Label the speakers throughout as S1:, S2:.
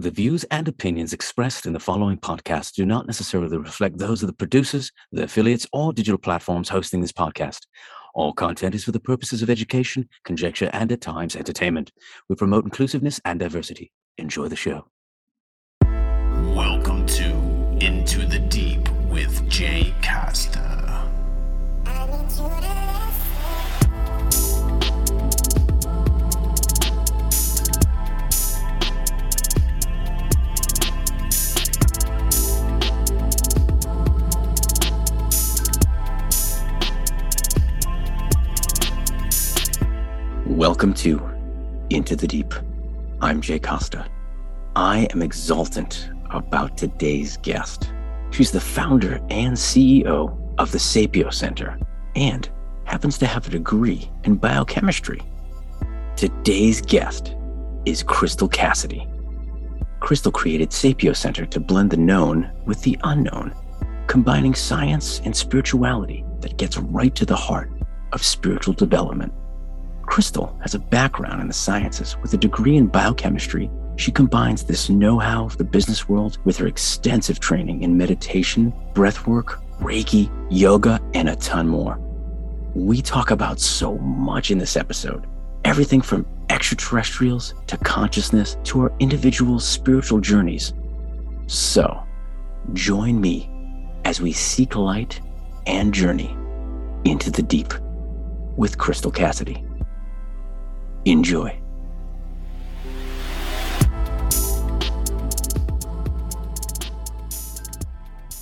S1: The views and opinions expressed in the following podcast do not necessarily reflect those of the producers, the affiliates, or digital platforms hosting this podcast. All content is for the purposes of education, conjecture, and at times entertainment. We promote inclusiveness and diversity. Enjoy the show.
S2: Welcome to Into the Deep with Jay Costa.
S1: Welcome to Into the Deep. I'm Jay Costa. I am exultant about today's guest. She's the founder and CEO of the Sapio Center and happens to have a degree in biochemistry. Today's guest is Crystal Cassidy. Crystal created Sapio Center to blend the known with the unknown, combining science and spirituality that gets right to the heart of spiritual development. Crystal has a background in the sciences with a degree in biochemistry. She combines this know how of the business world with her extensive training in meditation, breathwork, Reiki, yoga, and a ton more. We talk about so much in this episode everything from extraterrestrials to consciousness to our individual spiritual journeys. So, join me as we seek light and journey into the deep with Crystal Cassidy. Enjoy.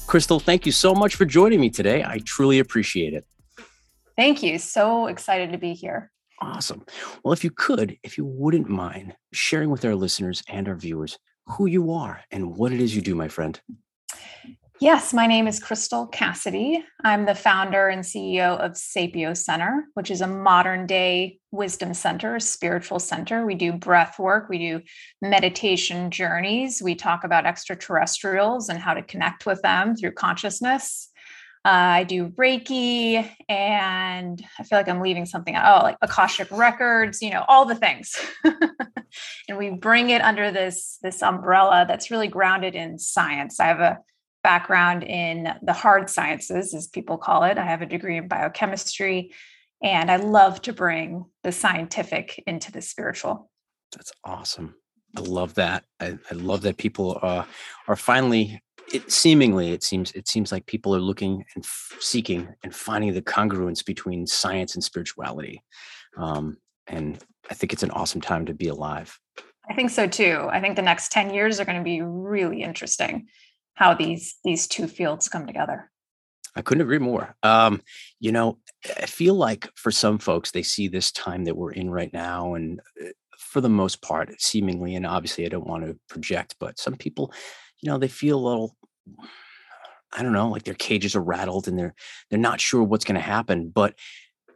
S1: Crystal, thank you so much for joining me today. I truly appreciate it.
S3: Thank you. So excited to be here.
S1: Awesome. Well, if you could, if you wouldn't mind sharing with our listeners and our viewers who you are and what it is you do, my friend.
S3: Yes, my name is Crystal Cassidy. I'm the founder and CEO of Sapio Center, which is a modern day wisdom center, spiritual center. We do breath work, we do meditation journeys, we talk about extraterrestrials and how to connect with them through consciousness. Uh, I do Reiki, and I feel like I'm leaving something out. Oh, like Akashic records, you know, all the things. and we bring it under this this umbrella that's really grounded in science. I have a background in the hard sciences, as people call it. I have a degree in biochemistry, and I love to bring the scientific into the spiritual.
S1: That's awesome. I love that. I, I love that people uh, are finally. It seemingly it seems it seems like people are looking and f- seeking and finding the congruence between science and spirituality, um, and I think it's an awesome time to be alive.
S3: I think so too. I think the next ten years are going to be really interesting how these these two fields come together.
S1: I couldn't agree more. Um, you know, I feel like for some folks, they see this time that we're in right now, and uh, for the most part, seemingly, and obviously, I don't want to project, but some people, you know, they feel a little. I don't know, like their cages are rattled and they're they're not sure what's going to happen. But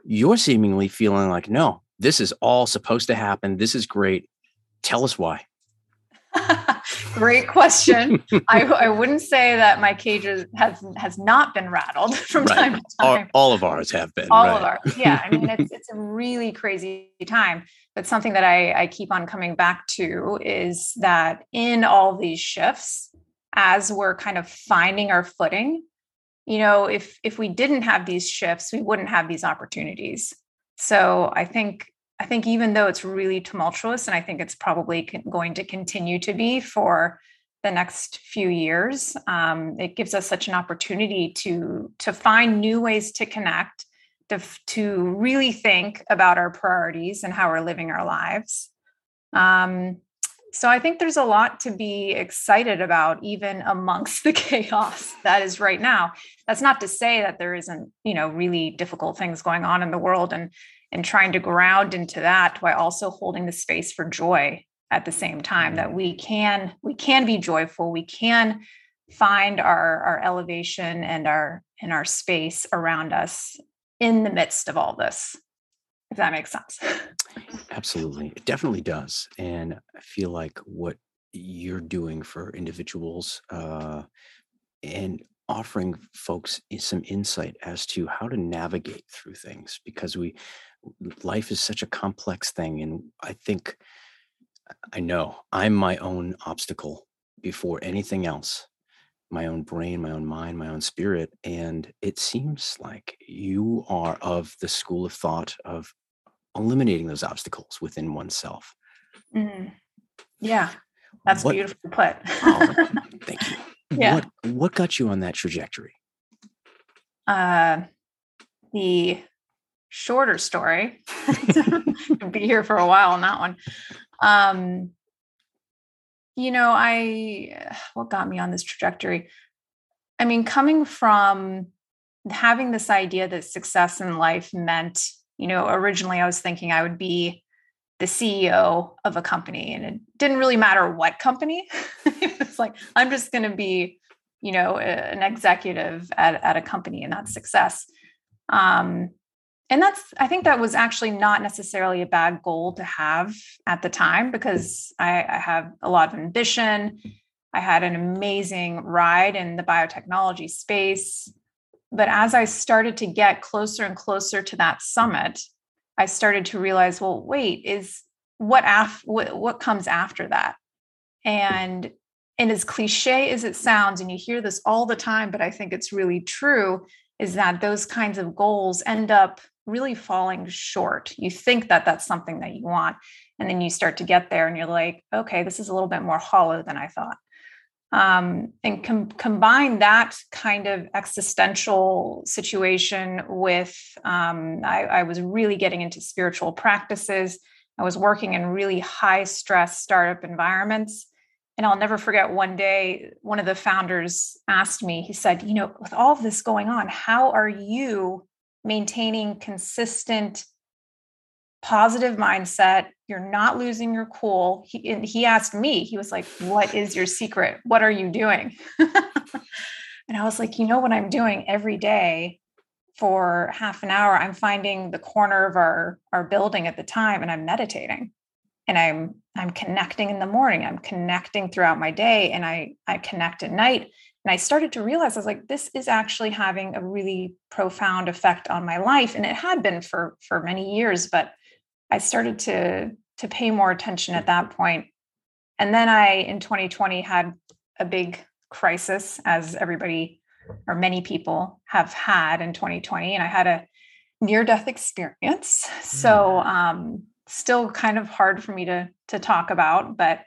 S1: you're seemingly feeling like, no, this is all supposed to happen. This is great. Tell us why.
S3: Great question. I, I wouldn't say that my cage has has not been rattled from right. time to
S1: time. All, all, of ours have been.
S3: All right. of ours. Yeah. I mean, it's it's a really crazy time. But something that I, I keep on coming back to is that in all these shifts, as we're kind of finding our footing, you know, if if we didn't have these shifts, we wouldn't have these opportunities. So I think I think even though it's really tumultuous, and I think it's probably going to continue to be for the next few years, um, it gives us such an opportunity to to find new ways to connect, to to really think about our priorities and how we're living our lives. Um, so I think there's a lot to be excited about, even amongst the chaos that is right now. That's not to say that there isn't, you know, really difficult things going on in the world, and and trying to ground into that while also holding the space for joy at the same time that mm-hmm. we can we can be joyful. We can find our our elevation and our and our space around us in the midst of all this if that makes sense.
S1: Absolutely. It definitely does. And i feel like what you're doing for individuals uh, and offering folks some insight as to how to navigate through things because we life is such a complex thing and i think I know I'm my own obstacle before anything else my own brain, my own mind, my own spirit. And it seems like you are of the school of thought of eliminating those obstacles within oneself.
S3: Mm. Yeah, that's what, beautiful put. oh,
S1: thank you. Yeah. What what got you on that trajectory?
S3: Uh, the shorter story. be here for a while on that one. Um, you know, I what got me on this trajectory? I mean, coming from having this idea that success in life meant, you know, originally I was thinking I would be the CEO of a company and it didn't really matter what company. it's like I'm just going to be, you know, an executive at, at a company and that's success. Um, and that's i think that was actually not necessarily a bad goal to have at the time because I, I, have a lot of ambition. I had an amazing ride in the biotechnology space. But as i started to get closer and closer to that summit i started to realize well wait is what af- what, what comes after that? And and as cliche as it sounds and you hear this all the time but i think it's really true is that those kinds of goals end up really falling short. You think that that's something that you want. And then you start to get there and you're like, okay, this is a little bit more hollow than I thought. Um, and com- combine that kind of existential situation with um, I, I was really getting into spiritual practices. I was working in really high stress startup environments. And I'll never forget one day, one of the founders asked me, he said, You know, with all of this going on, how are you maintaining consistent positive mindset. You're not losing your cool. He, he asked me he was like what is your secret? What are you doing? And i was like you know what i'm doing every day for half an hour? I'm finding the corner of our our building at the time and i'm meditating. And i'm i'm connecting in the morning. I'm connecting throughout my day and i i connect at night and I started to realize I was like, this is actually having a really profound effect on my life. And it had been for for many years, but I started to to pay more attention at that point. And then I in 2020 had a big crisis as everybody or many people have had in 2020. And I had a near death experience. So mm. um still kind of hard for me to to talk about, but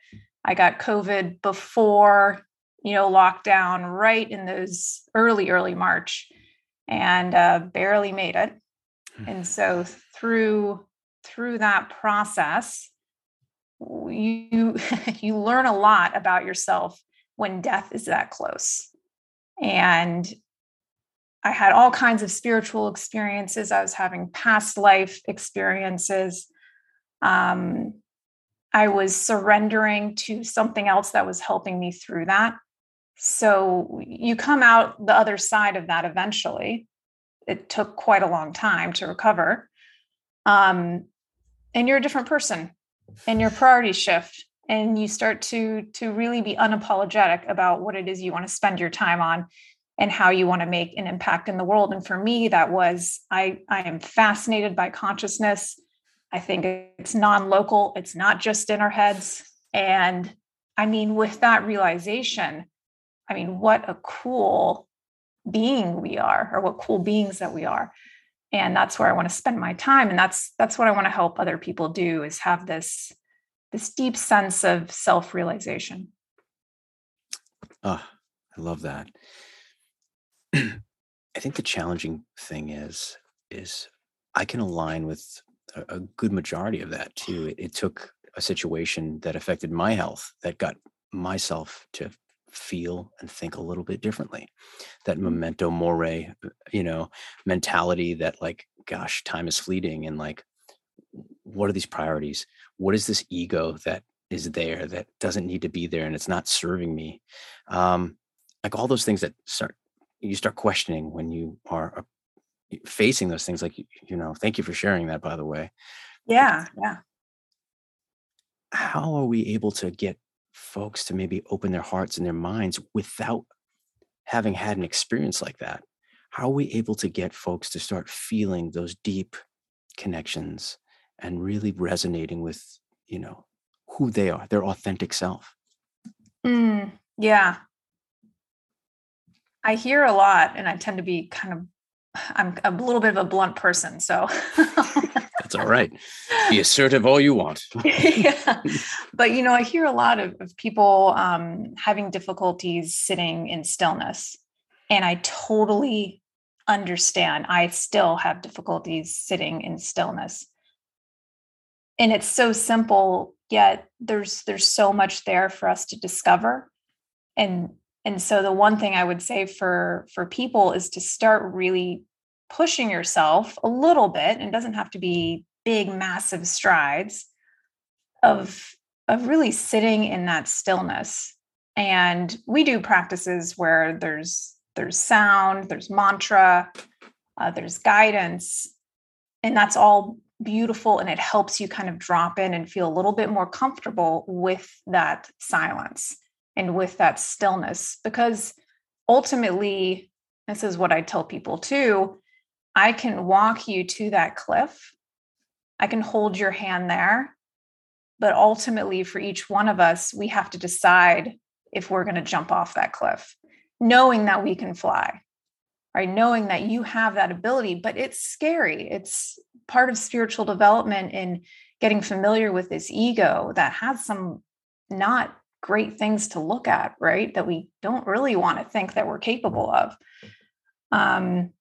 S3: I got COVID before you know, lockdown right in those early, early March and uh, barely made it. Hmm. And so through through that process, you you learn a lot about yourself when death is that close. And I had all kinds of spiritual experiences. I was having past life experiences. Um, I was surrendering to something else that was helping me through that. So you come out the other side of that eventually. It took quite a long time to recover. Um, and you're a different person and your priorities shift and you start to to really be unapologetic about what it is you want to spend your time on and how you want to make an impact in the world and for me that was i i am fascinated by consciousness i think it's non-local it's not just in our heads and i mean with that realization I mean, what a cool being we are, or what cool beings that we are. And that's where I want to spend my time. And that's that's what I want to help other people do is have this this deep sense of self-realization.
S1: Oh, I love that. I think the challenging thing is is I can align with a, a good majority of that too. It, it took a situation that affected my health that got myself to feel and think a little bit differently. That mm-hmm. memento mori uh, you know mentality that like gosh time is fleeting and like what are these priorities? What is this ego that is there that doesn't need to be there and it's not serving me? Um like all those things that start you start questioning when you are facing those things like you know thank you for sharing that by the way.
S3: Yeah yeah.
S1: how are we able to get folks to maybe open their hearts and their minds without having had an experience like that? How are we able to get folks to start feeling those deep connections and really resonating with, you know, who they are, their authentic self.
S3: Mm, yeah. I hear a lot, and I tend to be kind of, I'm a little bit of a blunt person. So
S1: all right. Be assertive all you want.
S3: yeah. But, you know, I hear a lot of, of people um, having difficulties sitting in stillness. And I totally understand. I still have difficulties sitting in stillness. And it's so simple, yet there's there's so much there for us to discover. And and so the one thing I would say for for people is to start really pushing yourself a little bit and doesn't have to be big massive strides of of really sitting in that stillness and we do practices where there's there's sound, there's mantra, uh, there's guidance, and that's all beautiful. And it helps you kind of drop in and feel a little bit more comfortable with that silence and with that stillness. Because ultimately, this is what I tell people too I can walk you to that cliff, I can hold your hand there. But ultimately, for each one of us, we have to decide if we're going to jump off that cliff knowing that we can fly, right? Knowing that you have that ability, but it's scary. It's part of spiritual development in getting familiar with this ego that has some not great things to look at, right? That we don't really want to think that we're capable of. Um,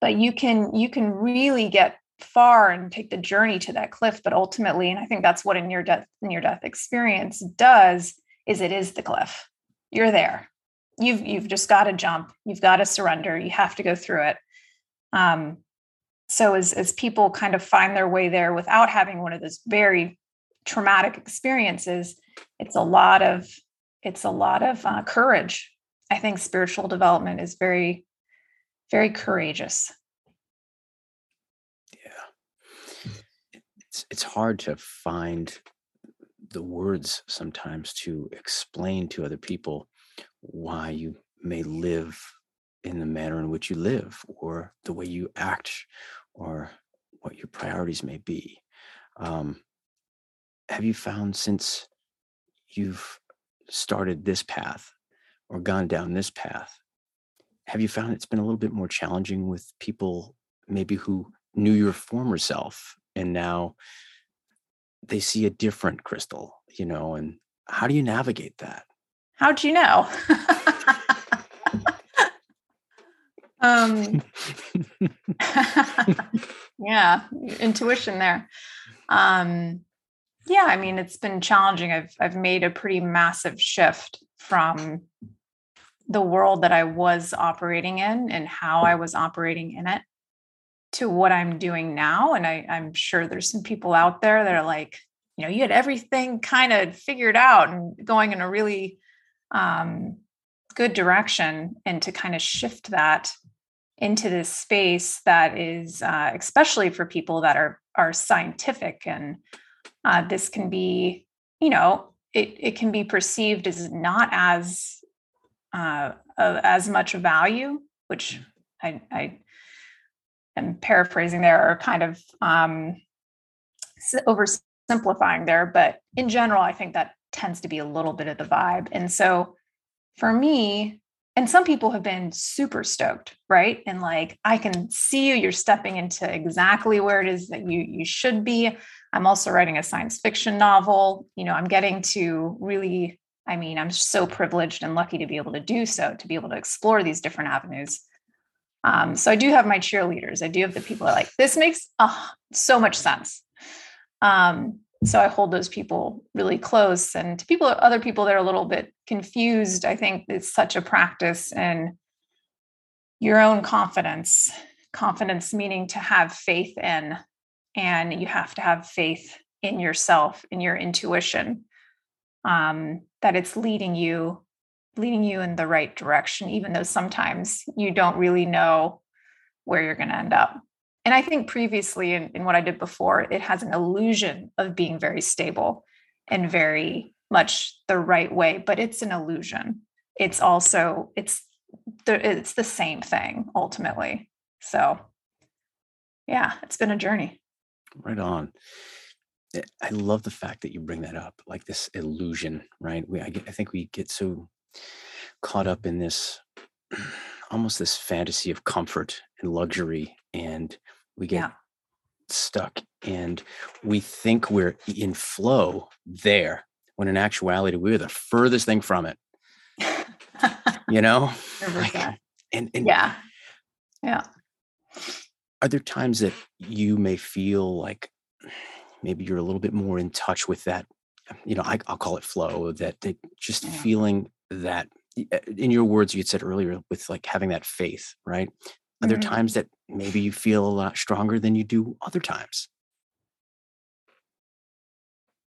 S3: but you can you can really get far and take the journey to that cliff but ultimately and i think that's what a near death near death experience does is it is the cliff. You're there. You've you've just got to jump. You've got to surrender. You have to go through it. Um, so as as people kind of find their way there without having one of those very traumatic experiences it's a lot of it's a lot of uh, courage. I think spiritual development is very very courageous
S1: yeah it's it's hard to find the words sometimes to explain to other people why you may live in the manner in which you live or the way you act or what your priorities may be. Um, have you found since you've started this path or gone down this path, have you found it's been a little bit more challenging with people maybe who knew your former self and now they see a different crystal, you know, and how do you navigate that?
S3: how do you know? um, yeah, intuition there. Um, yeah, I mean, it's been challenging. I've I've made a pretty massive shift from the world that I was operating in and how I was operating in it to what I'm doing now. And I, I'm sure there's some people out there that are like, you know, you had everything kind of figured out and going in a really um, good direction and to kind of shift that into this space that is uh, especially for people that are are scientific and uh, this can be you know it, it can be perceived as not as uh, as much value which I, I am paraphrasing there or kind of um, oversimplifying there but in general i think that tends to be a little bit of the vibe. And so for me, and some people have been super stoked, right? And like, I can see you, you're stepping into exactly where it is that you you should be. I'm also writing a science fiction novel. You know, I'm getting to really, I mean, I'm so privileged and lucky to be able to do so, to be able to explore these different avenues. Um, so I do have my cheerleaders. I do have the people that are like, this makes uh, so much sense. Um, so i hold those people really close and to people other people that are a little bit confused i think it's such a practice in your own confidence confidence meaning to have faith in and you have to have faith in yourself in your intuition um, that it's leading you leading you in the right direction even though sometimes you don't really know where you're going to end up and I think previously in, in what I did before, it has an illusion of being very stable and very much the right way, but it's an illusion. It's also it's the it's the same thing ultimately. So yeah, it's been a journey.
S1: Right on. Eh, I love the fact that you bring that up, like this illusion, right? We, I, get, I think we get so caught up in this, almost this fantasy of comfort and luxury, and we get
S3: Yeah.
S1: stuck, and we think we're in flow there, when in actuality we're the furthest thing from it. You know, Like, and and
S3: Yeah. Yeah.
S1: are there times that you may feel like maybe you're a little bit more in touch with that you know I, i'll call it flow that, that just
S3: Yeah.
S1: feeling that uh, in your words you had said earlier with like having that faith right are there
S3: Mhm.
S1: times that maybe you feel a lot stronger than you do other times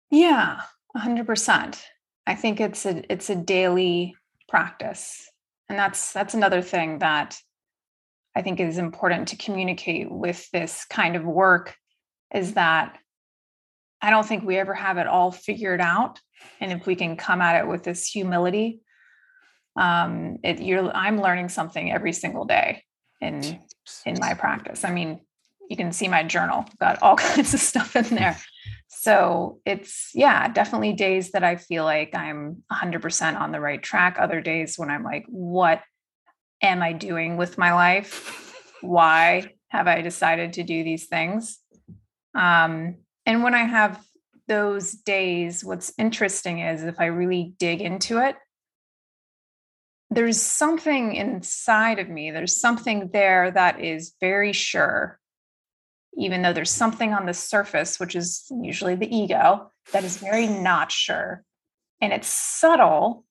S3: Yeah, a hundred percent. I think it's a it's a daily practice. And that's that's another thing that I think is important to communicate with this kind of work is that I don't think we ever have it all figured out. And if we can come at it with this humility, um, it you're I'm learning something every single day in in my practice. I mean, you can see my journal, got all kinds of stuff in there. So it's, yeah, definitely days that I feel like I'm 100% on the right track. Other days when I'm like, what am I doing with my life? Why have I decided to do these things? Um, and when I have those days, what's interesting is if I really dig into it, there's something inside of me, there's something there that is very sure, even though there's something on the surface, which is usually the ego, that is very not sure. And it's subtle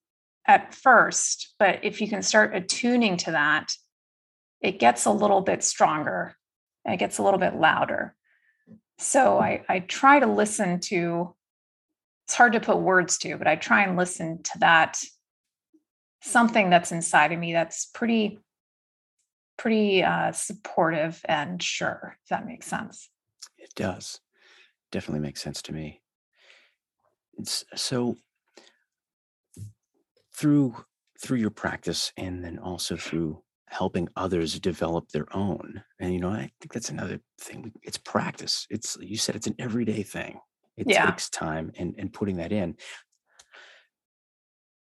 S3: at first, but if you can start attuning to that, it gets a little bit stronger, it gets a little bit louder. So I, I try to listen to, it's hard to put words to, but I try and listen to that something that's inside of me that's pretty pretty uh, supportive and sure if that makes sense.
S1: It does. Definitely makes sense to me. It's so through through your practice and then also through helping others develop their own and you know i think that's another thing it's practice. It's you said it's an everyday thing. It
S3: Yeah.
S1: takes time and and putting that in.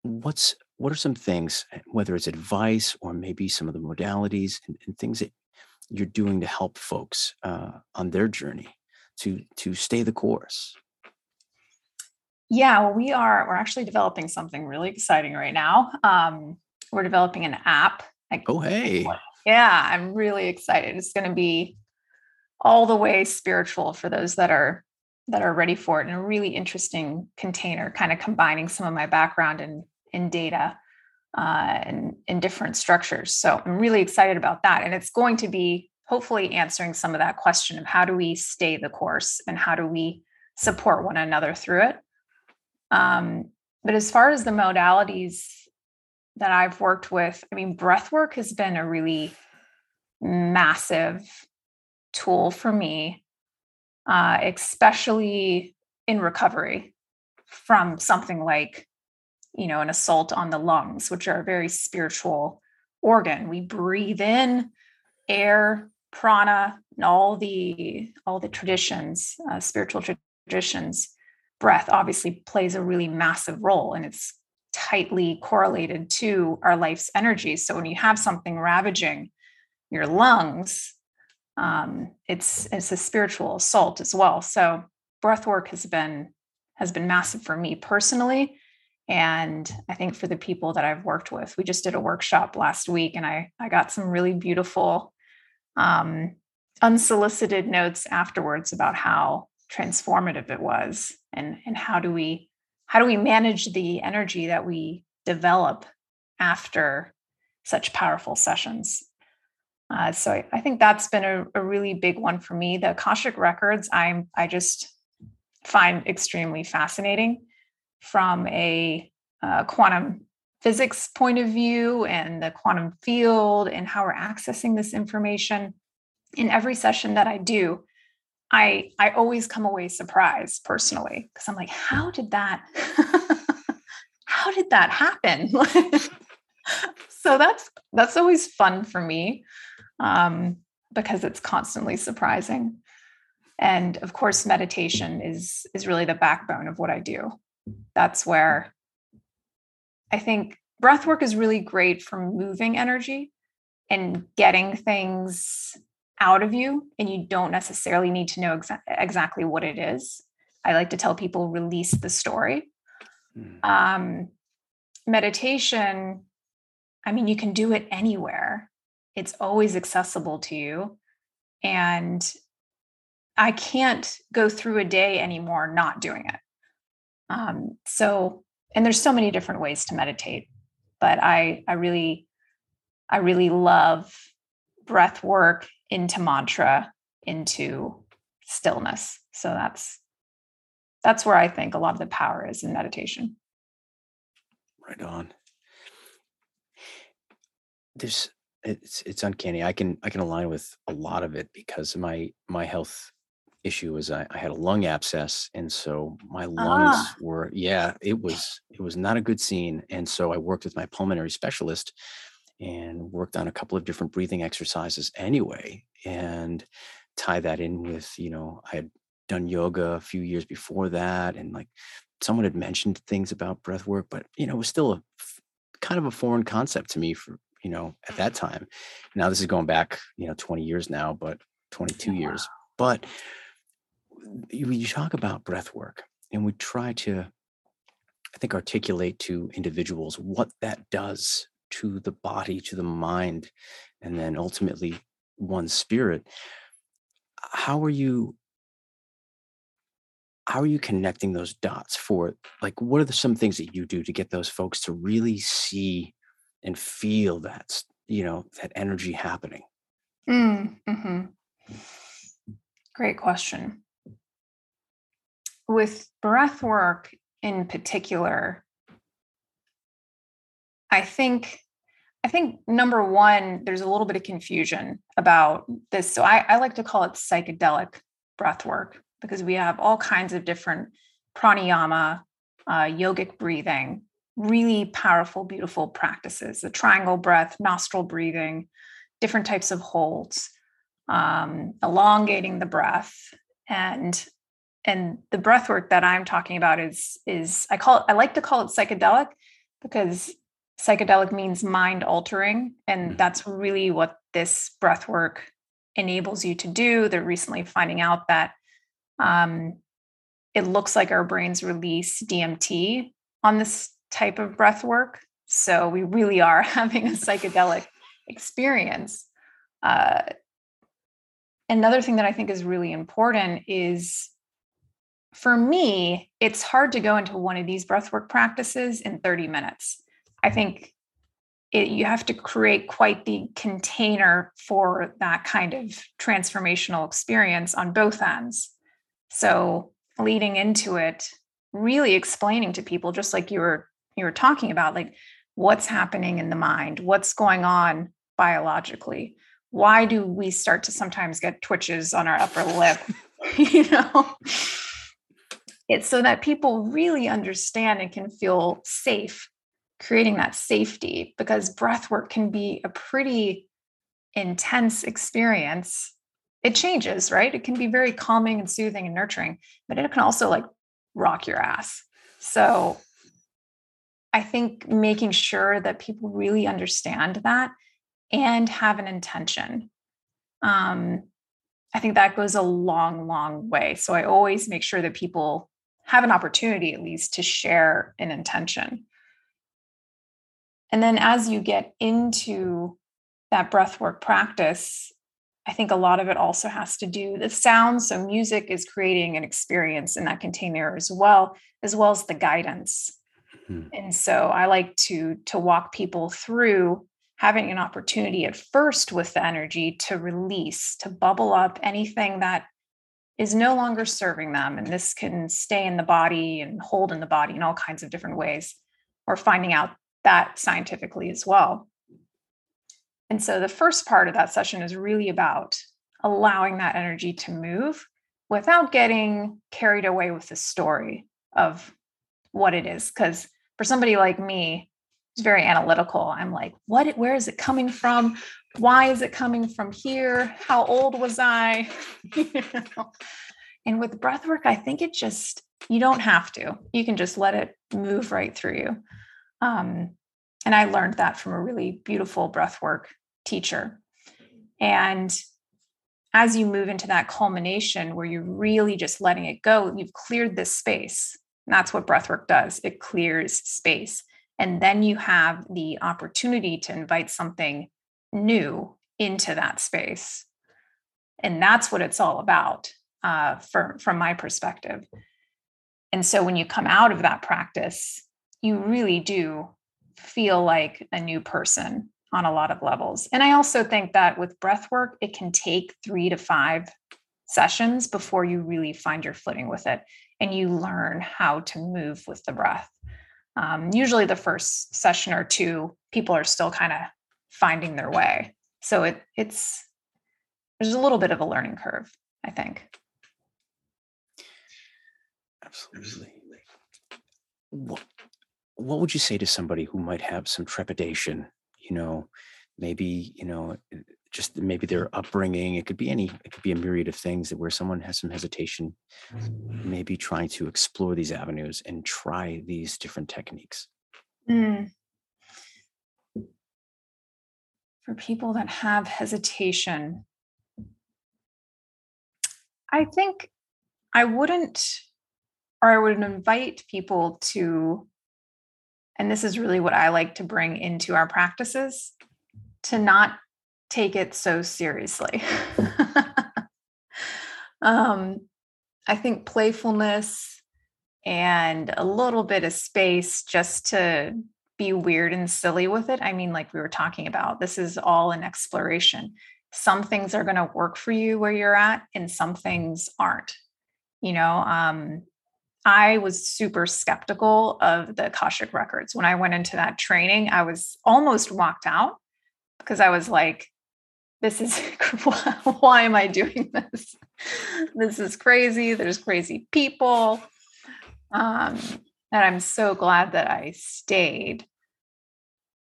S1: What's what are some things eh, whether it's advice or maybe some of the modalities and, and things that you're doing to help folks uh, on their journey to to stay the course?
S3: Yeah well we are we're actually developing something really exciting right now. Um, we're developing an app like
S1: oh hey.
S3: yeah i'm really excited. It's going to be all the way spiritual for those that are that are ready for it in a really interesting container kind of combining some of my background in in data uh, and in different structures. So i'm really excited about that and it's going to be hopefully answering some of that question of how do we stay the course and how do we support one another through it. Um, but as far as the modalities that I've worked with, I mean, breath work has been a really massive tool for me, uh, especially in recovery from something like, you know, an assault on the lungs, which are a very spiritual organ. We breathe in air, prana, and all the all the traditions, uh, spiritual traditions. Breath obviously plays a really massive role, and it's tightly correlated to our life's energy. So when you have something ravaging your lungs, um, it's it's a spiritual assault as well. So breath work has been has been massive for me personally. And I think for the people that I've worked with, we just did a workshop last week and I, I got some really beautiful um, unsolicited notes afterwards about how transformative it was and, and how do we how do we manage the energy that we develop after such powerful sessions? Uh, so I, I think that's been a, a really big one for me. The akashic records i'm i just find extremely fascinating from a uh, quantum physics point of view and the quantum field and how we're accessing this information. In every session that i do i i always come away surprised personally because i'm like how did that how did that happen? So that's that's always fun for me um because it's constantly surprising. And of course meditation is is really the backbone of what i do. That's where i think breath work is really great for moving energy and getting things out of you and you don't necessarily need to know exa- exactly what it is i like to tell people release the story mm. um, meditation i mean you can do it anywhere it's always accessible to you and I can't go through a day anymore not doing it. Um, so, and there's so many different ways to meditate, but I, I really, I really love breath work into mantra, into stillness. So that's, that's where I think a lot of the power is in meditation.
S1: Right on. There's, it's it's uncanny. I can I can align with a lot of it because my my health issue was I, I had a lung abscess and so my lungs ah. were yeah it was it was not a good scene and so i worked with my pulmonary specialist and worked on a couple of different breathing exercises anyway and tie that in with you know i had done yoga a few years before that and like someone had mentioned things about breath work but you know it was still a kind of a foreign concept to me for you know at that mm-hmm. time. Now this is going back you know 20 years now but 22 years. But you talk about breath work and we try to i think articulate to individuals what that does to the body to the mind and then ultimately one spirit how are you how are you connecting those dots for like what are the, some things that you do to get those folks to really see and feel that you know that energy happening
S3: mm, mm-hmm. great question with breath work in particular, I think I think number one, there's a little bit of confusion about this. So I, I like to call it psychedelic breath work because we have all kinds of different pranayama, uh, yogic breathing, really powerful, beautiful practices. The triangle breath, nostril breathing, different types of holds, um, elongating the breath, and and the breath work that i'm talking about is is i call it i like to call it psychedelic because psychedelic means mind altering and mm-hmm. that's really what this breath work enables you to do they're recently finding out that um, it looks like our brains release dmt on this type of breath work so we really are having a psychedelic experience uh, another thing that i think is really important is for me, it's hard to go into one of these breathwork practices in 30 minutes. I think it, you have to create quite the container for that kind of transformational experience on both ends. So, leading into it, really explaining to people, just like you were you were talking about, like what's happening in the mind, what's going on biologically. Why do we start to sometimes get twitches on our upper lip? you know, it's so that people really understand and can feel safe creating that safety because breath work can be a pretty intense experience. It changes right? It can be very calming and soothing and nurturing but it can also like rock your ass. So i think making sure that people really understand that and have an intention um, i think that goes a long long way. So i always make sure that people have an opportunity at least to share an intention. And then as you get into that breathwork practice, I think a lot of it also has to do the sound. So music is creating an experience in that container as well, as well as the guidance. Mm-hmm. And so I like to to walk people through having an opportunity at first with the energy to release, to bubble up anything that is no longer serving them. And this can stay in the body and hold in the body in all kinds of different ways. We're finding out that scientifically as well. And so the first part of that session is really about allowing that energy to move without getting carried away with the story of what it is. Because for somebody like me, it's very analytical. I'm like, what, where is it coming from? why is it coming from here? How old was I? and with breath work, I think it just you don't have to. You can just let it move right through you. Um, and I learned that from a really beautiful breath work teacher. And as you move into that culmination where you're really just letting it go, you've cleared this space. And that's what breath work does. It clears space. And then you have the opportunity to invite something new into that space. And that's what it's all about uh, for, from my perspective. And so when you come out of that practice, you really do feel like a new person on a lot of levels. And I also think that with breath work, it can take three to five sessions before you really find your footing with it and you learn how to move with the breath. Um, usually, the first session or two, people are still kind of finding their way. So it it's there's a little bit of a learning curve, I think.
S1: Absolutely. What, what would you say to somebody who might have some trepidation? You know, maybe, you know, just maybe their upbringing, it could be any, it could be a myriad of things that where someone has some hesitation, maybe trying to explore these avenues and try these different techniques. Mm.
S3: For people that have hesitation, I think I wouldn't or I would invite people to, and this is really what I like to bring into our practices, to not take it so seriously. um, I think playfulness and a little bit of space just to be weird and silly with it. I mean, like we were talking about, this is all an exploration. Some things are going to work for you where you're at, and some things aren't. You know, um, I was super skeptical of the Akashic records. When I went into that training, I was almost walked out because I was like, this is why am I doing this? This is crazy. There's crazy people. Um, and I'm so glad that I stayed.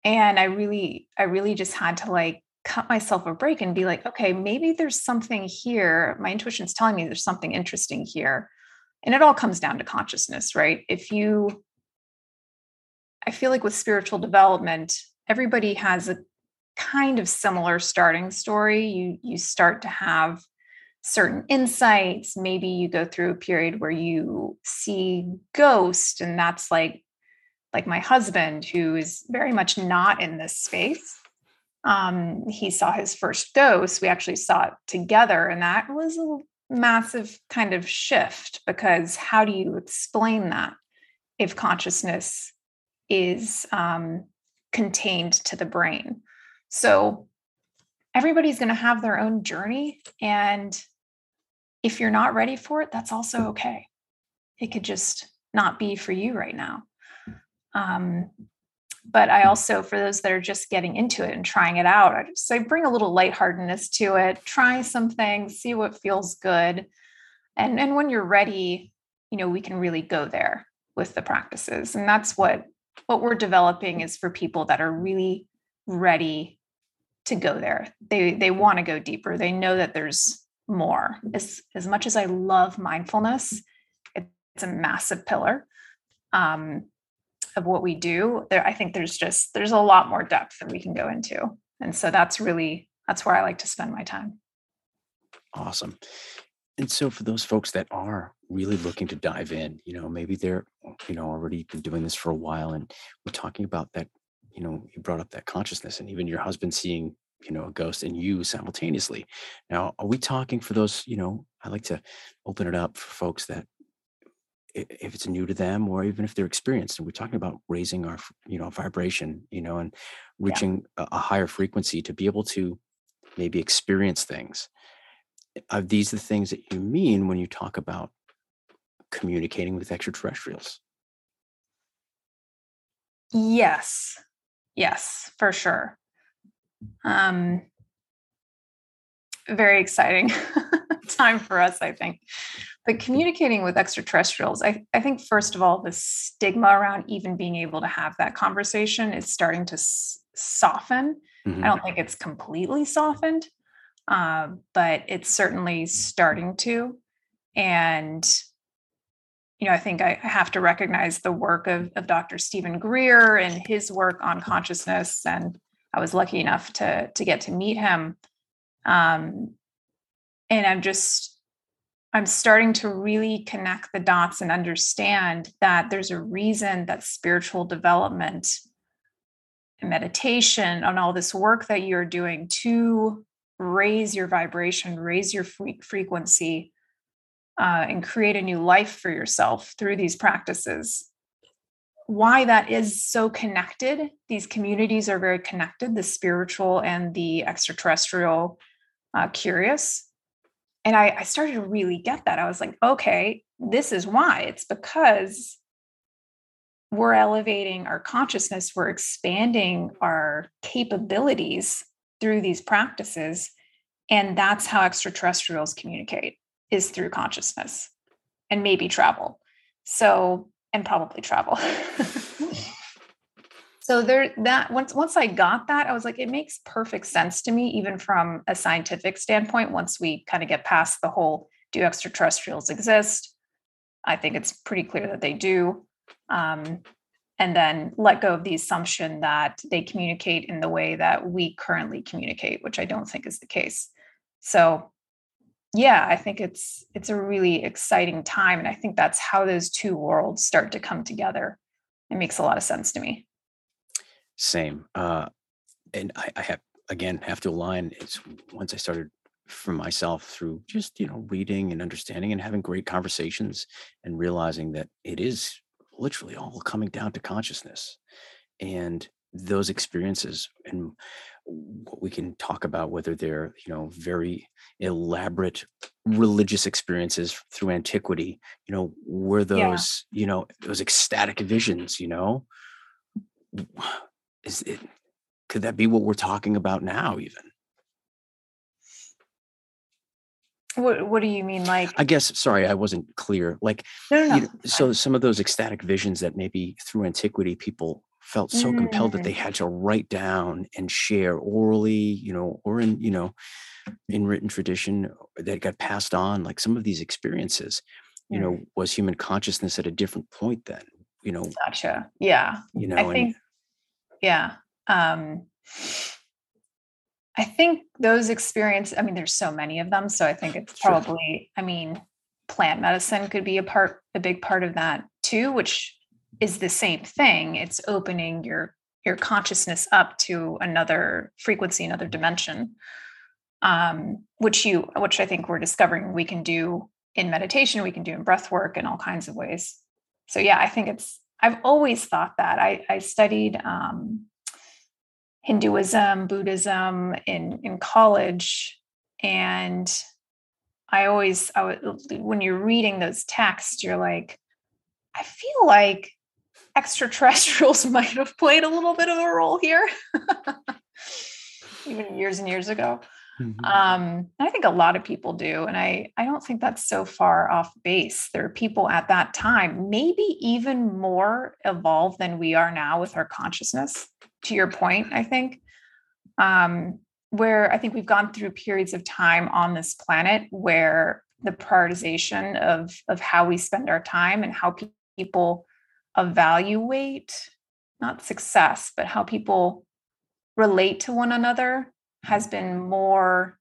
S3: And I really, I really just had to like cut myself a break and be like, okay, maybe there's something here. My intuition's telling me there's something interesting here and it all comes down to consciousness right? If you i feel like with spiritual development everybody has a kind of similar starting story. You you start to have certain insights. Maybe you go through a period where you see ghost and that's like like my husband who is very much not in this space. Um he saw his first ghost. We actually saw it together and that was a massive kind of shift because how do you explain that if consciousness is um, contained to the brain? So everybody's going to have their own journey. And if you're not ready for it, that's also okay. It could just not be for you right now. Um, but I also, for those that are just getting into it and trying it out, I just I bring a little lightheartedness to it. Try some things, see what feels good, and and when you're ready, you know we can really go there with the practices, and that's what what we're developing is for people that are really ready to go there. They they want to go deeper. They know that there's more. As as much as I love mindfulness, it's a massive pillar. Um, of what we do there i think there's just there's a lot more depth that we can go into. And so that's really that's where i like to spend my time.
S1: Awesome. And so for those folks that are really looking to dive in you know maybe they're you know already been doing this for a while and we're talking about that you know you brought up that consciousness and even your husband seeing you know a ghost and you simultaneously. Now are we talking for those you know i like to open it up for folks that if it's new to them or even if they're experienced and we're talking about raising our you know vibration you know and reaching yeah. a, higher frequency to be able to maybe experience things. Are these the things that you mean when you talk about communicating with extraterrestrials?
S3: Yes. Yes for sure. Um very exciting time for us i think but communicating with extraterrestrials, I, I think, first of all, the stigma around even being able to have that conversation is starting to s- soften. Mm-hmm. I don't think it's completely softened, uh, but it's certainly starting to. and you know, I think I have to recognize the work of, of Dr. Steven Greer and his work on consciousness. And I was lucky enough to, to get to meet him. Um, and I'm just, I'm starting to really connect the dots and understand that there's a reason that spiritual development and meditation and all this work that you're doing to raise your vibration, raise your frequency, uh, and create a new life for yourself through these practices. Why that is so connected, these communities are very connected, the spiritual and the extraterrestrial uh, curious. And I, I started to really get that. I was like, okay, this is why. It's because we're elevating our consciousness, we're expanding our capabilities through these practices. And that's how extraterrestrials communicate is through consciousness and maybe travel. So, and probably travel. so there that once once I got that, I was like, it makes perfect sense to me, even from a scientific standpoint, once we kind of get past the whole do extraterrestrials exist? I think it's pretty clear that they do. Um, and then let go of the assumption that they communicate in the way that we currently communicate, which I don't think is the case. So yeah i think it's it's a really exciting time and i think that's how those two worlds start to come together it makes a lot of sense to me
S1: same uh and i, I have again have to align it's once i started for myself through just you know reading and understanding and having great conversations and realizing that it is literally all coming down to consciousness and those experiences and what we can talk about whether they're you know very elaborate religious experiences through antiquity you know were those yeah. you know those ecstatic visions you know is it could that be what we're talking about now even
S3: what what do you mean like
S1: i guess sorry i wasn't clear like no, no, no. You know, so some of those ecstatic visions that maybe through antiquity people felt so mm. compelled that they mm. had to write down and share orally you know or in you know in written tradition that got passed on like some of these experiences you know mm. was human consciousness at a different point then you know
S3: gotcha yeah
S1: you know
S3: i think yeah um i think those experiences i mean there's so many of them so i think it's probably i mean plant medicine could be a part a big part of that too which is the same thing it's opening your your consciousness up to another frequency another dimension um, which you which i think we're discovering we can do in meditation we can do in breath work in all kinds of ways. So yeah i think it's i've always thought that i, I studied um, hinduism buddhism in in college and i always I would, when you're reading those texts you're like i feel like extraterrestrials might have played a little bit of a role here, even years and years ago. Mm-hmm. Um, I think a lot of people do, and I I don't think that's so far off base. There are people at that time, maybe even more evolved than we are now with our consciousness. To your point, I think, um, where I think we've gone through periods of time on this planet where the prioritization of of how we spend our time and how people evaluate not success, but how people relate to one another has been more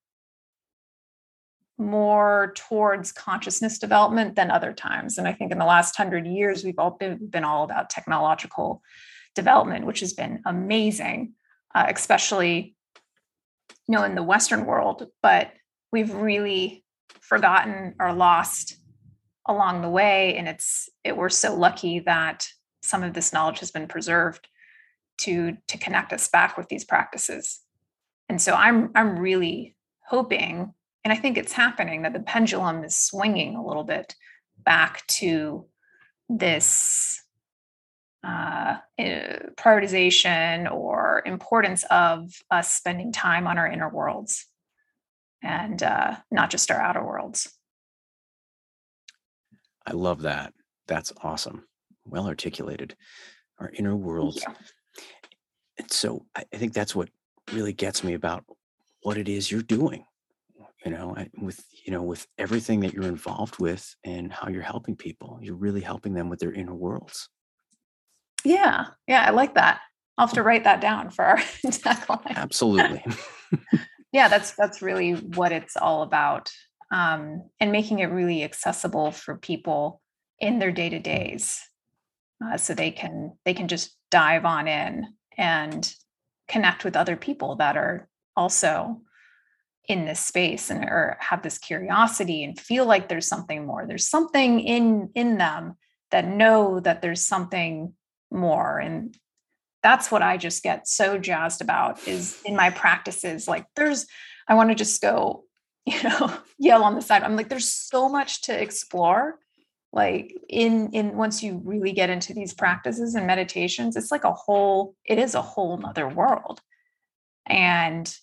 S3: more towards consciousness development than other times and i think in the last 100 years we've all been, been all about technological development which has been amazing uh, especially you know in the western world but we've really forgotten or lost along the way and it's it, we're so lucky that some of this knowledge has been preserved to to connect us back with these practices and so i'm i'm really hoping and i think it's happening that the pendulum is swinging a little bit back to this uh, eh, prioritization or importance of us spending time on our inner worlds and uh, not just our outer worlds
S1: I love that. That's awesome. Well articulated. Our inner world. And so I think that's what really gets me about what it is you're doing. you know with you know with everything that you're involved with and how you're helping people you're really helping them with their inner worlds.
S3: Yeah yeah i like that. I'll have to write that down for our tagline.
S1: Absolutely.
S3: Yeah that's that's really what it's all about um, and making it really accessible for people in their day to days uh, so they can they can just dive on in and connect with other people that are also in this space and or have this curiosity and feel like there's something more. There's something in in them that know that there's something more. And that's what i just get so jazzed about is in my practices. Like there's i want to just go you know yell on the side. I'm like there's so much to explore like in in once you really get into these practices and meditations it's like a whole it is a whole nother world. And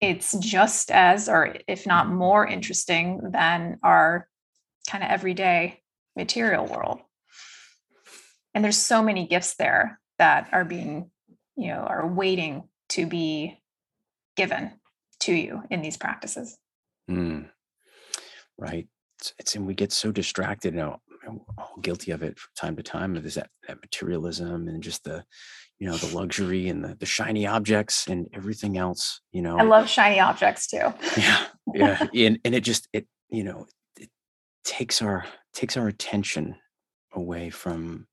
S3: it's just as or if not more interesting than our kind of everyday material world. And there's so many gifts there that are being you know are waiting to be given to you in these practices.
S1: Mm, right it's, it's and we get so distracted now all guilty of it from time to time there's that, that materialism and just the you know the luxury and the, the shiny objects and everything else you know
S3: i love shiny objects too.
S1: Yeah yeah and, and it just it you know it takes our takes our attention away from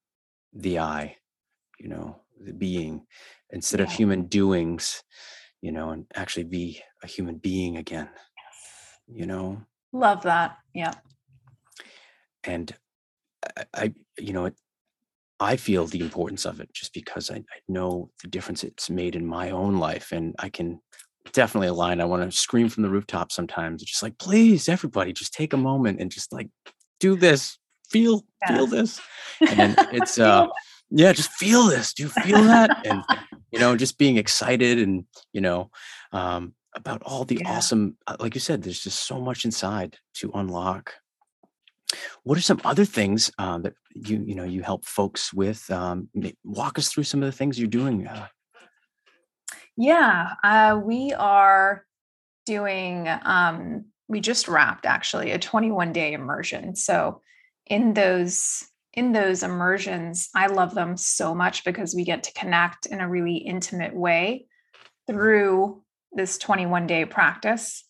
S1: the i you know the being instead yeah. of human doings you know and actually be a human being again you know
S3: love that yeah
S1: and I, I you know it I feel the importance of it just because I, I, know the difference it's made in my own life. And I can definitely align. I want to scream from the rooftop sometimes, just like, please, everybody, just take a moment and just like do this, feel, yeah. feel this. And it's, uh, yeah, just feel this. Do you feel that? And, you know, just being excited and, you know, um, about all the yeah. awesome, uh, like you said, there's just so much inside to unlock what are some other things uh, that you you know you help folks with? Um, walk us through some of the things you're doing. Uh.
S3: Yeah, uh, we are doing. Um, we just wrapped actually a 21 day immersion. So in those in those immersions, I love them so much because we get to connect in a really intimate way through this 21 day practice.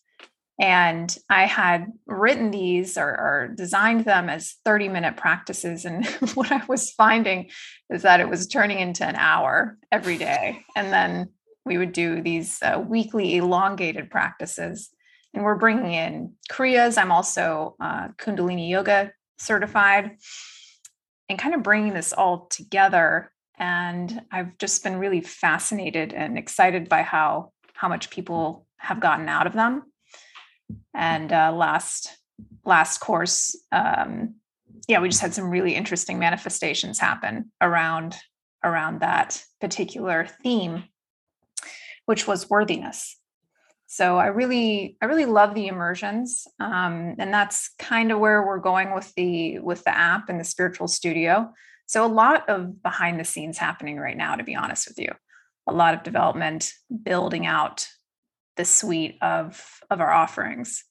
S3: And I had written these or, or, designed them as 30 minute practices. And what I was finding is that it was turning into an hour every day. And then we would do these uh, weekly elongated practices. And we're bringing in Kriyas. I'm also uh, Kundalini Yoga certified and kind of bringing this all together. And I've just been really fascinated and excited by how how much people have gotten out of them. And uh, last last course um, yeah we just had some really interesting manifestations happen around around that particular theme which was worthiness. So i really i really love the immersions um, and that's kind of where we're going with the with the app and the spiritual studio. So a lot of behind the scenes happening right now to be honest with you a lot of development building out the suite of of our offerings.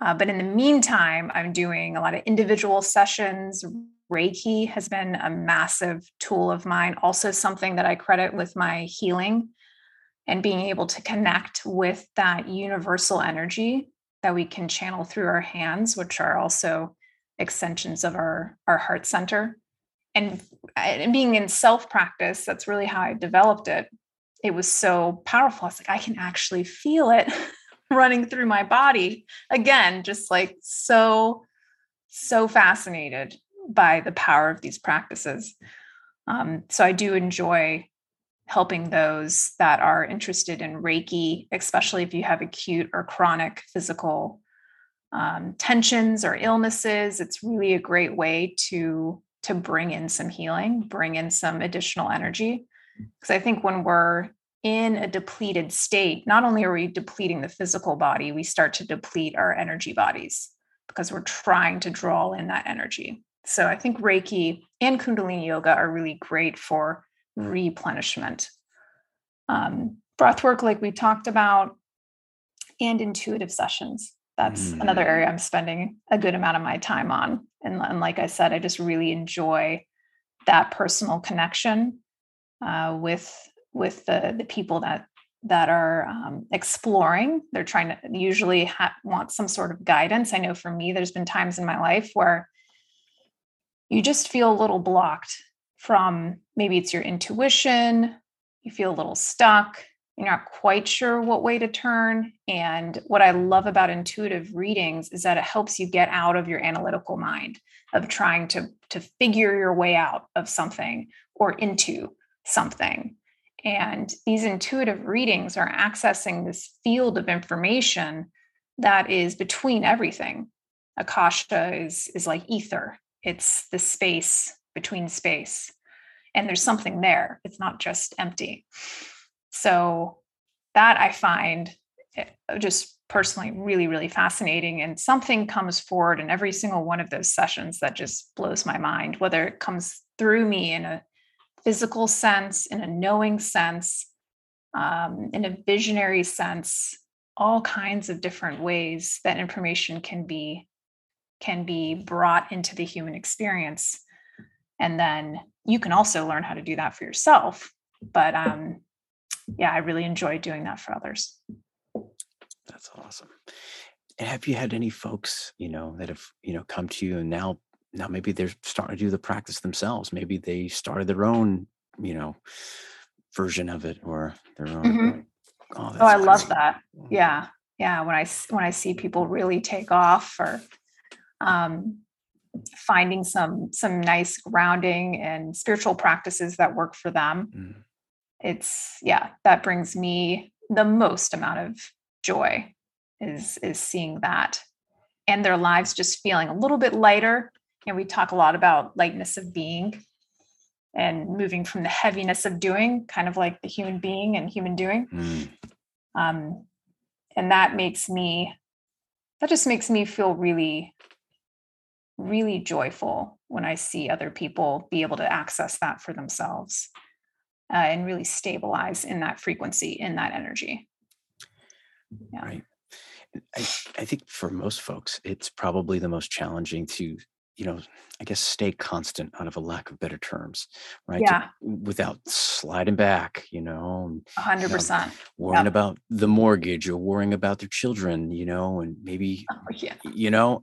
S3: Uh, but in the meantime, I'm doing a lot of individual sessions. Reiki has been a massive tool of mine, also something that I credit with my healing and being able to connect with that universal energy that we can channel through our hands, which are also extensions of our, our heart center. And, and being in self practice, that's really how I developed it it was so powerful. I was like, I can actually feel it running through my body. Again, just like so, so fascinated by the power of these practices. Um, so I do enjoy helping those that are interested in Reiki, especially if you have acute or chronic physical um, tensions or illnesses. It's really a great way to to bring in some healing, bring in some additional energy. Because I think when we're in a depleted state, not only are we depleting the physical body, we start to deplete our energy bodies because we're trying to draw in that energy. So I think Reiki and Kundalini Yoga are really great for replenishment. Um, breath work, like we talked about, and intuitive sessions. That's mm. another area I'm spending a good amount of my time on. And, and like I said, I just really enjoy that personal connection uh, with with the the people that that are um, exploring. They're trying to usually ha- want some sort of guidance. I know for me, there's been times in my life where you just feel a little blocked from maybe it's your intuition, you feel a little stuck, you're not quite sure what way to turn. And what I love about intuitive readings is that it helps you get out of your analytical mind of trying to, to figure your way out of something or into something. And these intuitive readings are accessing this field of information that is between everything. Akasha is, is like ether, it's the space between space. And there's something there, it's not just empty. So that I find eh, just personally really, really fascinating. And something comes forward in every single one of those sessions that just blows my mind, whether it comes through me in a physical sense, in a knowing sense, um, in a visionary sense, all kinds of different ways that information can be can be brought into the human experience and then you can also learn how to do that for yourself but um, yeah, I really enjoy doing that for others.
S4: That's awesome. And have you had any folks, you know, that have, you know, come to you and now now maybe they're starting to do the practice themselves. Maybe they started their own, you know, version of it or their own.
S3: Mm-hmm. Oh, oh, I love that. Yeah. Yeah. When I when I see people really take off or um finding some some nice grounding and spiritual practices that work for them. Mm it's yeah that brings me the most amount of joy is is seeing that and their lives just feeling a little bit lighter and we talk a lot about lightness of being and moving from the heaviness of doing kind of like the human being and human doing mm. um, and that makes me that just makes me feel really really joyful when i see other people be able to access that for themselves uh, and really stabilize in that frequency, in that energy.
S4: Yeah. Right. I, I think for most folks, it's probably the most challenging to, you know, I guess stay constant out of a lack of better terms, right?
S3: Yeah. To,
S4: without sliding back, you know,
S3: hundred percent
S4: worrying yep. about the mortgage or worrying about their children, you know, and maybe, oh, yeah. you know,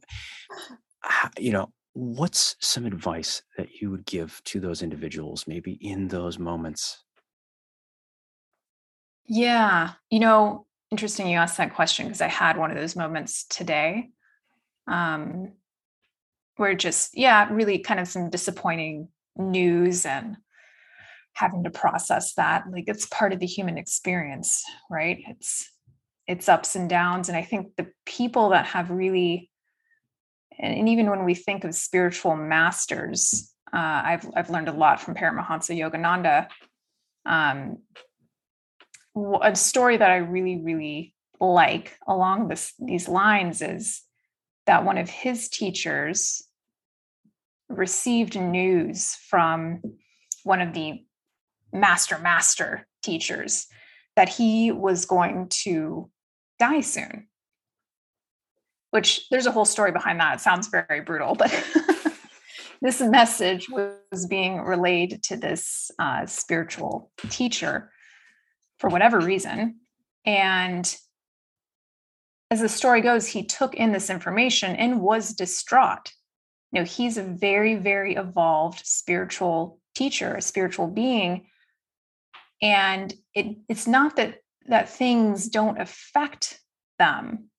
S4: you know, what's some advice that you would give to those individuals maybe in those moments
S3: yeah you know interesting you asked that question because i had one of those moments today um where just yeah really kind of some disappointing news and having to process that like it's part of the human experience right it's it's ups and downs and i think the people that have really and, even when we think of spiritual masters, uh, I've I've learned a lot from Paramahansa Yogananda. Um, a story that I really really like along this these lines is that one of his teachers received news from one of the master master teachers that he was going to die soon which there's a whole story behind that. It sounds very brutal, but this message was being relayed to this uh, spiritual teacher for whatever reason. And as the story goes, he took in this information and was distraught. You know, he's a very, very evolved spiritual teacher, a spiritual being. And it, it's not that that things don't affect them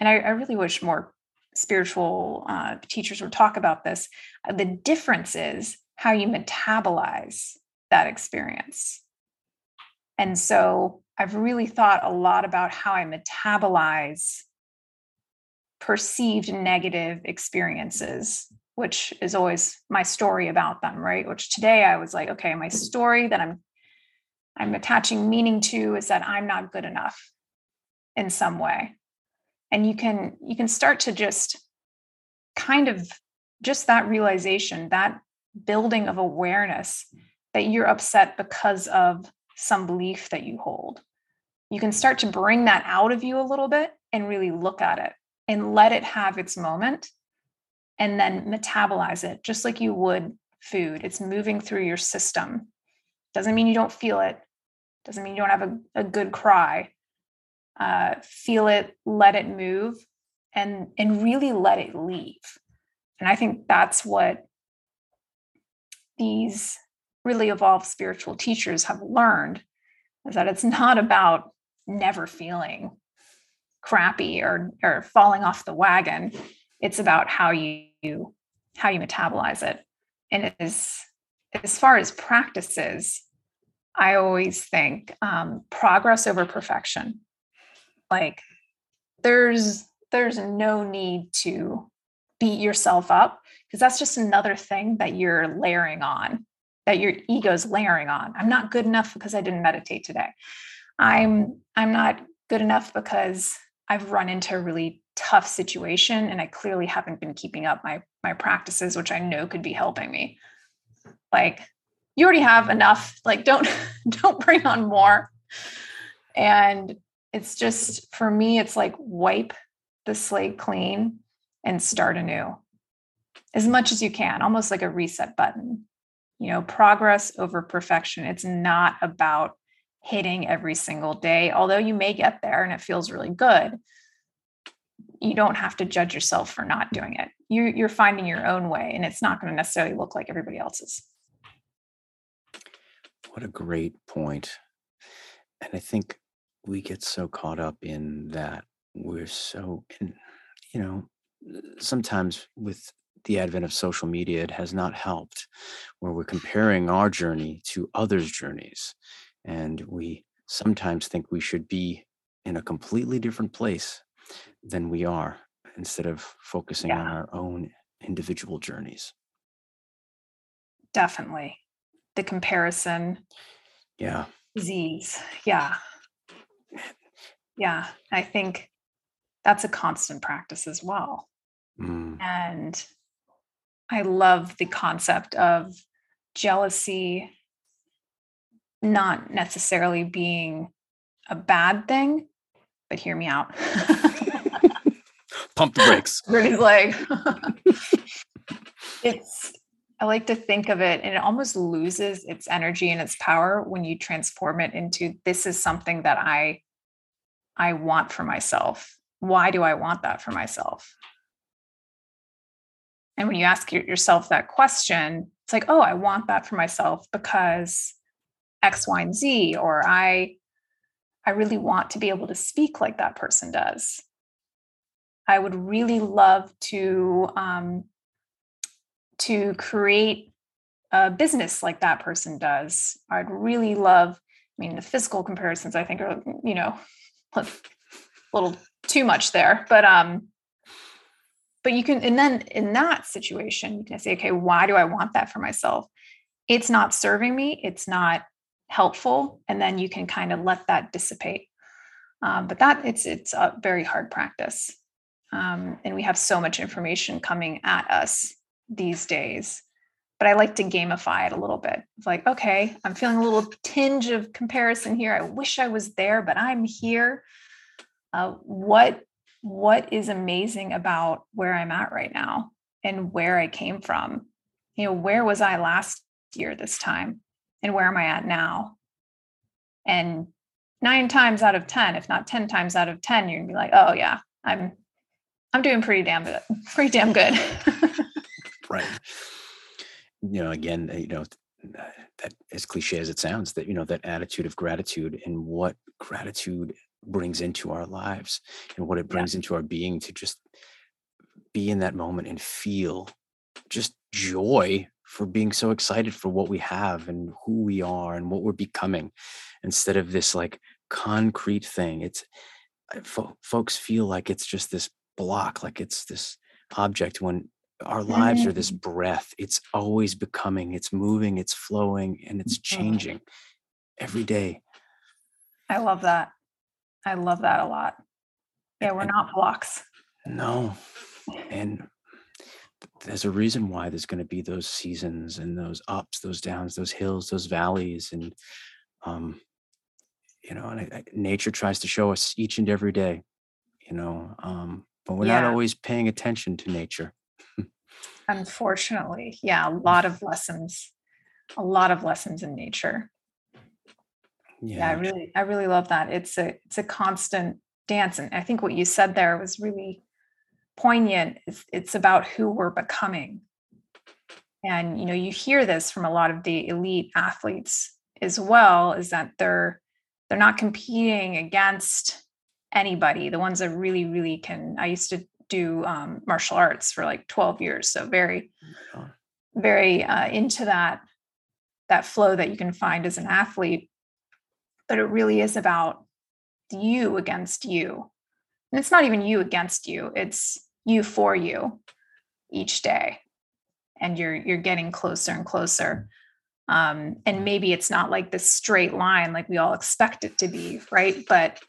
S3: and I, I really wish more spiritual uh, teachers would talk about this. Uh, the difference is how you metabolize that experience. And so I've really thought a lot about how I metabolize perceived negative experiences, which is always my story about them, right? Which today I was like, okay, my story that I'm I'm attaching meaning to is that I'm not good enough in some way and you can you can start to just kind of just that realization that building of awareness that you're upset because of some belief that you hold you can start to bring that out of you a little bit and really look at it and let it have its moment and then metabolize it just like you would food. It's moving through your system. Doesn't mean you don't feel it, doesn't mean you don't have a, a good cry. Uh, feel it, let it move, and and really let it leave. And I think that's what these really evolved spiritual teachers have learned is that it's not about never feeling crappy or or falling off the wagon. It's about how you how you metabolize it. And as as far as practices i always think um, progress over perfection. Like there's there's no need to beat yourself up because that's just another thing that you're layering on that your ego's layering on. I'm not good enough because i didn't meditate today. I'm i'm not good enough because i've run into a really tough situation and i clearly haven't been keeping up my my practices which i know could be helping me. Like you already have enough like don't don't bring on more. And it's just for me it's like wipe the slate clean and start anew. As much as you can almost like a reset button you know progress over perfection. It's not about hitting every single day although you may get there and it feels really good. You don't have to judge yourself for not doing it. You're, you're finding your own way and it's not going to necessarily look like everybody else's.
S1: What a great point. And i think we get so caught up in that we're so in, you know sometimes with the advent of social media, it has not helped, where we're comparing our journey to others' journeys. And we sometimes think we should be in a completely different place than we are instead of focusing yeah. on our own individual journeys.
S3: Definitely. The comparison.
S1: Yeah.
S3: Disease. Yeah. Yeah. I think that's a constant practice as well. Mm. And I love the concept of jealousy not necessarily being a bad thing, but hear me out.
S1: Pump the brakes.
S3: Really like it's I like to think of it and it almost loses its energy and its power when you transform it into this is something that I I want for myself. Why do I want that for myself? And when you ask yourself that question, it's like, oh, I want that for myself because X, Y, and Z, or I, I really want to be able to speak like that person does. I would really love to um, to create a business like that person does. I'd really love. I mean, the physical comparisons I think are you know a little too much there, but um, but you can and then in that situation you can say okay why do i want that for myself? It's not serving me it's not helpful and then you can kind of let that dissipate. Um, but that it's it's a very hard practice. Um, and we have so much information coming at us these days. But i like to gamify it a little bit. It's like okay i'm feeling a little tinge of comparison here. I wish i was there but i'm here. Uh, what what is amazing about where I'm at right now and where I came from. You know, where was I last year this time and where am I at now? And nine times out of 10, if not 10 times out of 10, you're gonna be like, oh yeah, I'm I'm doing pretty damn good, pretty damn good.
S1: right. You know, again, you know, that as cliche as it sounds, that you know, that attitude of gratitude and what gratitude brings into our lives and what it brings yeah. into our being to just be in that moment and feel just joy for being so excited for what we have and who we are and what we're becoming instead of this like concrete thing. It's fo- folks feel like it's just this block like it's this object when our lives are this breath. It's always becoming it's moving it's flowing and it's mm-hmm. changing every day.
S3: I love that I love that a lot. Yeah, we're not blocks.
S1: No. And there's a reason why there's going to be those seasons and those ups, those downs, those hills, those valleys. And um, you know, and I, I, nature tries to show us each and every day, you know, um, but we're yeah. not always paying attention to nature.
S3: Unfortunately, yeah, a lot of lessons, a lot of lessons in nature. Yeah. yeah, I really, I really love that. It's a, it's a constant dance, and I think what you said there was really poignant. It's, it's about who we're becoming, and you know, you hear this from a lot of the elite athletes as well. Is that they're they're not competing against anybody. The ones that really, really can. I used to do um, martial arts for like 12 years, so very, very uh, into that that flow that you can find as an athlete. But it really is about you against you, and it's not even you against you. It's you for you each day, and you're you're getting closer and closer. Um, and maybe it's not like this straight line like we all expect it to be right? But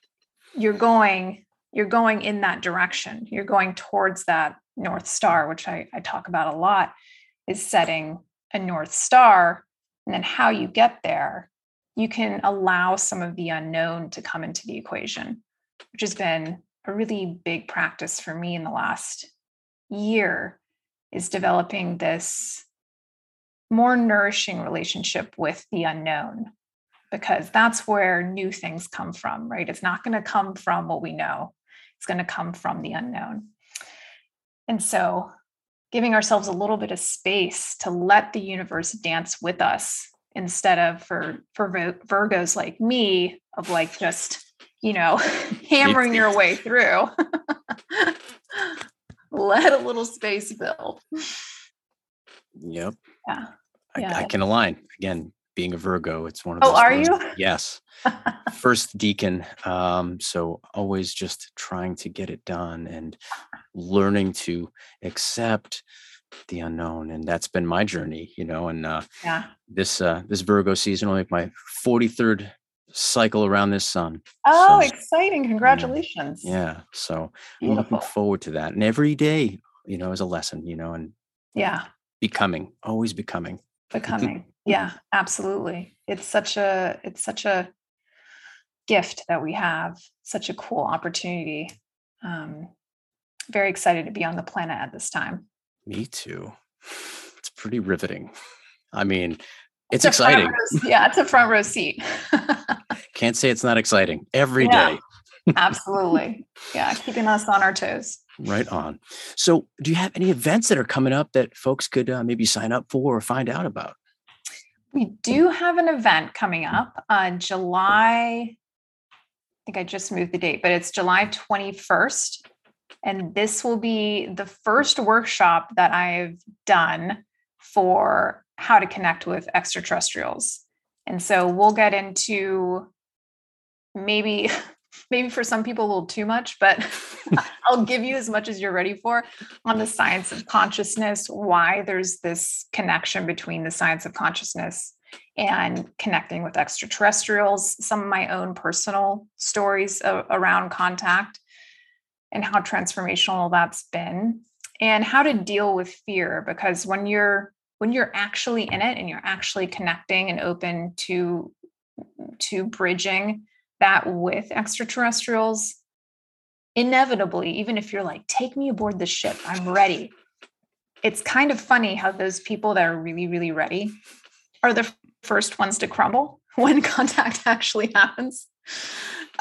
S3: you're going you're going in that direction. You're going towards that north star which I, I talk about a lot is setting a north star and then how you get there you can allow some of the unknown to come into the equation which has been a really big practice for me in the last year is developing this more nourishing relationship with the unknown because that's where new things come from, right? It's not going to come from what we know, it's going to come from the unknown. And so, giving ourselves a little bit of space to let the universe dance with us instead of for for Virgos like me of like just you know hammering your way through. let a little space build.
S1: Yep.
S3: Yeah.
S1: I,
S3: yeah.
S1: I can align. Again, being a Virgo, it's one of
S3: Oh, are
S1: things-
S3: you?
S1: Yes. First decan. Um, so always just trying to get it done and learning to accept the unknown. And that's been my journey, you know, and uh
S3: Yeah.
S1: this uh this Virgo season will make my 43rd cycle around this sun.
S3: Oh,
S1: So,
S3: exciting. Congratulations.
S1: yeah. So I'm looking forward to that. And every day, you know, is a lesson, you know, and
S3: Yeah.
S1: becoming, always becoming.
S3: Becoming. yeah, absolutely. It's such a it's such a gift that we have, such a cool opportunity. Um very excited to be on the planet at this time.
S1: Me too. It's pretty riveting. I mean, it's
S3: front
S1: exciting.
S3: row- yeah, it's a front row seat.
S1: Can't say it's not exciting every day.
S3: Yeah. Absolutely. Yeah, keeping us on our toes.
S1: Right on. So, do you have any events that are coming up that folks could uh, maybe sign up for or find out about?
S3: We do have an event coming up on July. I think I just moved the date, but it's July 21st. And this will be the first workshop that I've done for how to connect with extraterrestrials. And so we'll get into maybe maybe for some people a little too much, but I'll give you as much as you're ready for on the science of consciousness, why there's this connection between the science of consciousness and connecting with extraterrestrials, some of my own personal stories around contact and how transformational that's been and how to deal with fear because when you're when you're actually in it and you're actually connecting and open to to bridging that with extraterrestrials inevitably even if you're like take me aboard the ship i'm ready it's kind of funny how those people that are really really ready are the first ones to crumble when contact actually happens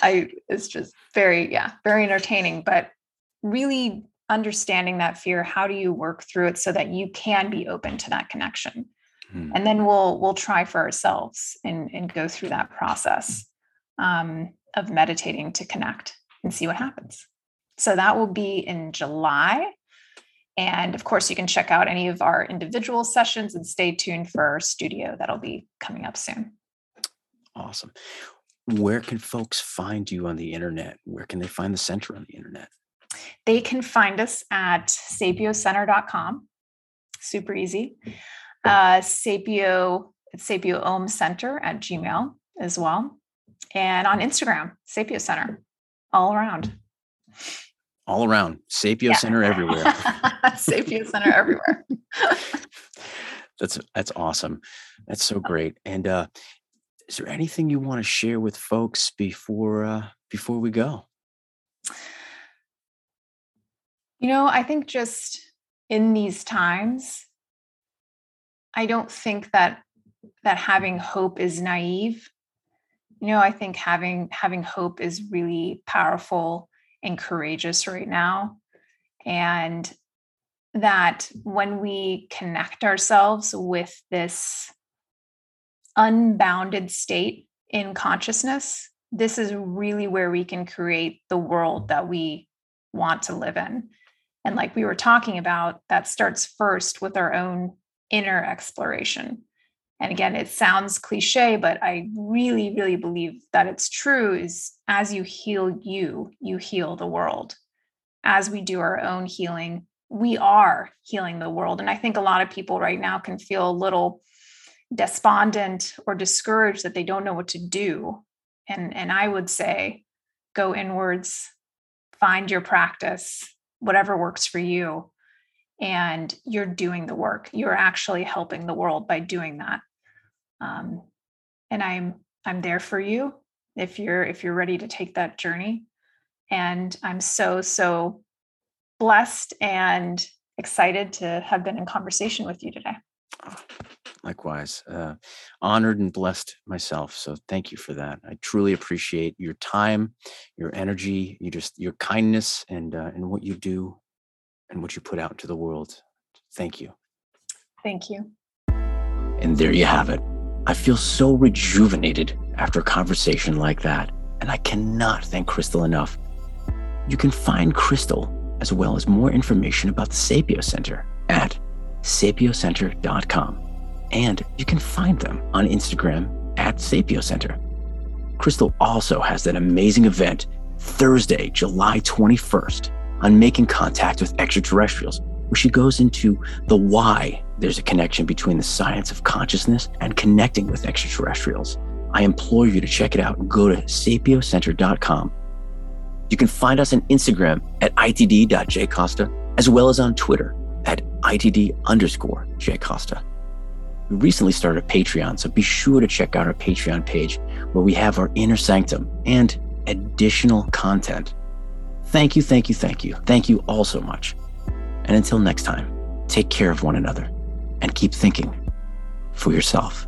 S3: i it's just very yeah very entertaining but really understanding that fear how do you work through it so that you can be open to that connection
S1: Hmm.
S3: and then we'll we'll try for ourselves and and go through that process um, of meditating to connect and see what happens so that will be in july and of course you can check out any of our individual sessions and stay tuned for our studio that'll be coming up soon
S1: Awesome. Where can folks find you on the internet? Where can they find the center on the internet?
S3: they can find us at sapiocenter.com super easy uh, sapio sapio ohm center at gmail as well and on instagram sapio center all around
S1: All around, Sapio
S3: Yeah.
S1: Center everywhere.
S3: sapio center everywhere
S1: that's that's awesome. That's so great. And uh,
S4: is there anything you want to share with folks before uh, before we go?
S3: You know, I think just in these times, I don't think that that having hope is naive. You know, I think having having hope is really powerful and courageous right now. And that when we connect ourselves with this unbounded state in consciousness, this is really where we can create the world that we want to live in. And like we were talking about, that starts first with our own inner exploration. And again, it sounds cliche, but I really, really believe that it's true is as you heal you, you heal the world. As we do our own healing, we are healing the world. And I think a lot of people right now can feel a little despondent or discouraged that they don't know what to do. And, and I would say, go inwards, find your practice, whatever works for you and you're doing the work. You're actually helping the world by doing that. Um, and i'm i'm there for you if you're if you're ready to take that journey. And i'm so so blessed and excited to have been in conversation with you today
S4: likewise uh, honored and blessed myself so thank you for that. I truly appreciate your time your energy you just your kindness and uh, and what you do and what you put out into the world. Thank you.
S3: Thank you.
S1: And there you have it. I feel so rejuvenated after a conversation like that and i cannot thank crystal enough. You can find crystal as well as more information about the sapio center at sapiocenter.com. And you can find them on Instagram at Sapio Center. Crystal also has that amazing event Thursday, July 21st on making contact with extraterrestrials, where she goes into the why there's a connection between the science of consciousness and connecting with extraterrestrials. I implore you to check it out go to sapiocenter.com. You can find us on Instagram at itd.jcosta, as well as on Twitter at ITD underscore J Costa. We recently started a Patreon, so be sure to check out our Patreon page where we have our inner sanctum and additional content. Thank you, thank you, thank you. Thank you all so much. And until next time, take care of one another and keep thinking for yourself.